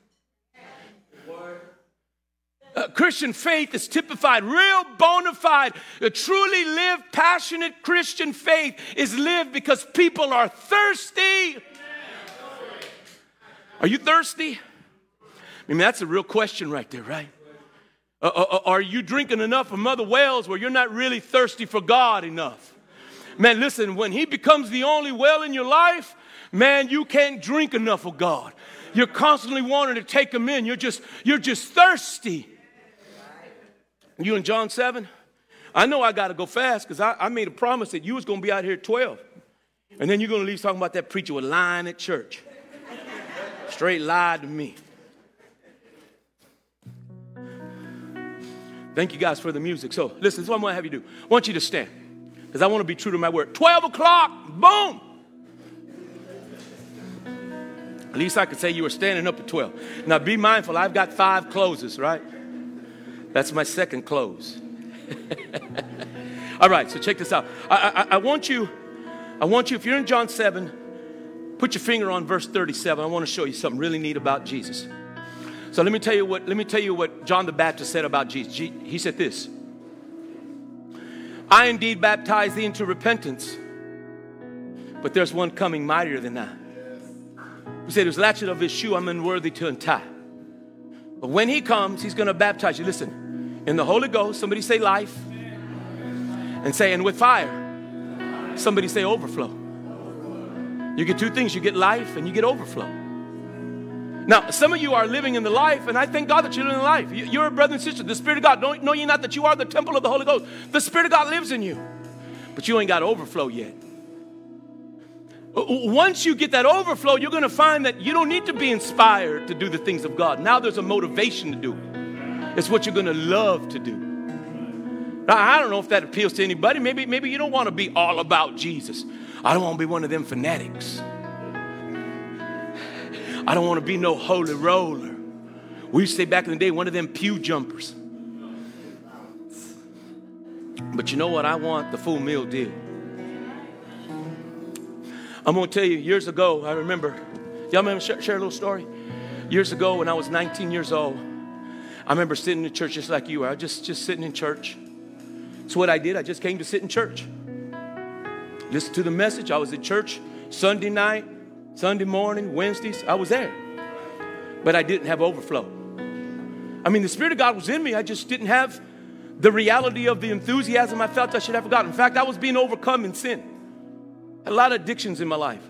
Uh, Christian faith is typified, real bona fide, a truly lived, passionate Christian faith is lived because people are thirsty. Are you thirsty? I mean, that's a real question right there, right? Uh, uh, uh, are you drinking enough of Mother Wells where you're not really thirsty for God enough? Man, listen, when He becomes the only well in your life, man, you can't drink enough of God. You're constantly wanting to take Him in. You're just, you're just thirsty. You in John 7? I know I got to go fast because I, I, made a promise that you was going to be out here at 12. And then you're going to leave talking about that preacher with lying at church. Straight lied to me. Thank you guys for the music. So, listen, this is what I'm going to have you do. I want you to stand because I want to be true to my word. 12 o'clock, boom. At least I could say you were standing up at 12. Now, be mindful, I've got five closes, right? That's my second close. All right, so check this out. I, I, I want you, I want you, if you're in John 7, put your finger on verse 37. I want to show you something really neat about Jesus. So let me tell you what, let me tell you what John the Baptist said about Jesus. He said this I indeed baptize thee into repentance, but there's one coming mightier than I. He said, His latchet of his shoe I'm unworthy to untie. But when he comes, he's going to baptize you. Listen, in the Holy Ghost, somebody say life, and say, and with fire, somebody say overflow. You get two things you get life and you get overflow. Now, some of you are living in the life, and I thank God that you're living in the life. You're a brother and sister. The Spirit of God, don't know you not that you are the temple of the Holy Ghost. The Spirit of God lives in you, but you ain't got overflow yet. Once you get that overflow, you're going to find that you don't need to be inspired to do the things of God. Now there's a motivation to do it. It's what you're going to love to do. Now, I don't know if that appeals to anybody. Maybe, maybe you don't want to be all about Jesus. I don't want to be one of them fanatics. I don't want to be no holy roller. We used to say back in the day, one of them pew jumpers. But you know what? I want the full meal deal. I'm going to tell you, years ago, I remember, y'all remember, share, share a little story? Years ago, when I was 19 years old, I remember sitting in church just like you were. I was just, just sitting in church. So what I did, I just came to sit in church. Listen to the message. I was at church Sunday night, Sunday morning, Wednesdays, I was there. But I didn't have overflow. I mean, the Spirit of God was in me. I just didn't have the reality of the enthusiasm I felt I should have got. In fact, I was being overcome in sin. A lot of addictions in my life.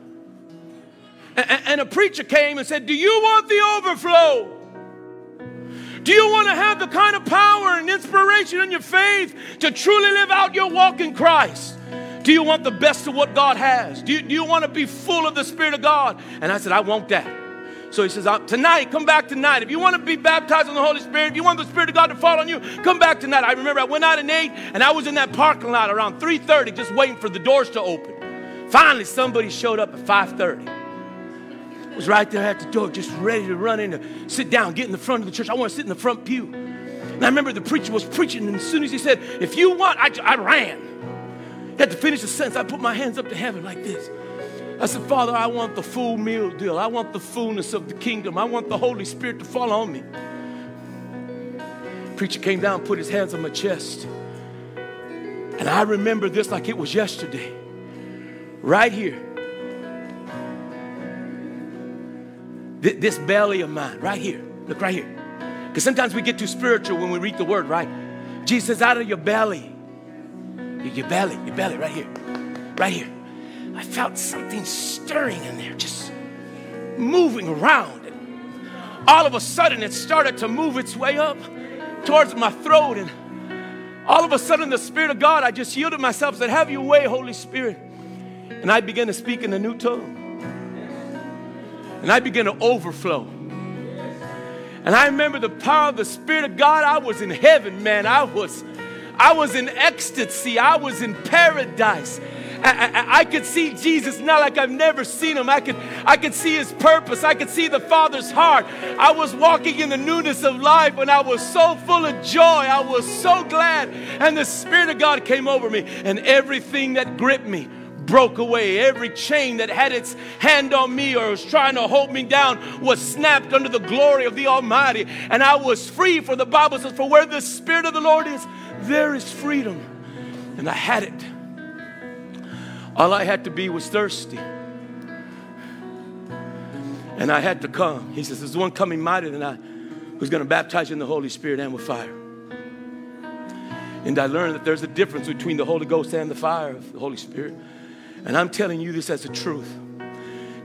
And, a preacher came and said, Do you want the overflow? Do you want to have the kind of power and inspiration in your faith to truly live out your walk in Christ? Do you want the best of what God has? Do you, do you want to be full of the Spirit of God? And I said, I want that. So he says, Tonight, come back tonight. If you want to be baptized in the Holy Spirit, if you want the Spirit of God to fall on you, come back tonight. I remember I went out at 8 and I was in that parking lot around 3:30 just waiting for the doors to open. Finally, somebody showed up at 5:30. Was right there at the door, just ready to run in to sit down, get in the front of the church. I want to sit in the front pew. And I remember the preacher was preaching, and as soon as he said, If you want, I, I ran had to finish the sentence. I put my hands up to heaven like this. I said, Father, I want the full meal deal. I want the fullness of the kingdom. I want the Holy Spirit to fall on me. Preacher came down, put his hands on my chest. And I remember this like it was yesterday. Right here. This belly of mine, right here. Look right here. Because sometimes we get too spiritual when we read the word, right? Jesus out of your belly. Your belly, your belly, right here. Right here. I felt something stirring in there, just moving around. And all of a sudden, it started to move its way up towards my throat. And all of a sudden, the Spirit of God, I just yielded myself, said, Have your way, Holy Spirit. And I began to speak in a new tongue. And I began to overflow. And I remember the power of the Spirit of God. I was in heaven, man. I was, I was in ecstasy. I was in paradise. I, I, I, could see Jesus now like I've never seen him. I could, I could see his purpose. I could see the Father's heart. I was walking in the newness of life and I was so full of joy. I was so glad. And the Spirit of God came over me and everything that gripped me broke away. Every chain that had its hand on me or was trying to hold me down was snapped under the glory of the Almighty. And I was free, for the Bible says, For where the Spirit of the Lord is, there is freedom. And I had it. All I had to be was thirsty. And I had to come. He says, There's one coming mightier than I who's going to baptize you in the Holy Spirit and with fire. And I learned that there's a difference between the Holy Ghost and the fire of the Holy Spirit. And I'm telling you this as the truth.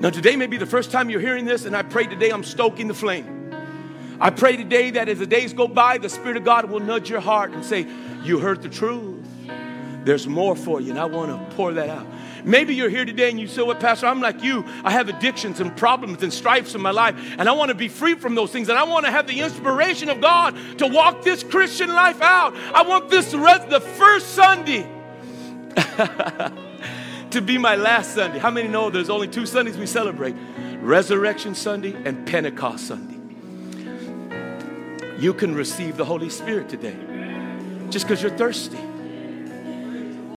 Now, today may be the first time you're hearing this, and I pray today I'm stoking the flame. I pray today that as the days go by, the Spirit of God will nudge your heart and say, You heard the truth. There's more for you, and I want to pour that out. Maybe you're here today and you say, What, Pastor, I'm like you. I have addictions and problems and stripes in my life, and I want to be free from those things, and I want to have the inspiration of God to walk this Christian life out. I want this res- the first Sunday. to be my last Sunday. How many know there's only two Sundays we celebrate? Resurrection Sunday and Pentecost Sunday. You can receive the Holy Spirit today just because you're thirsty.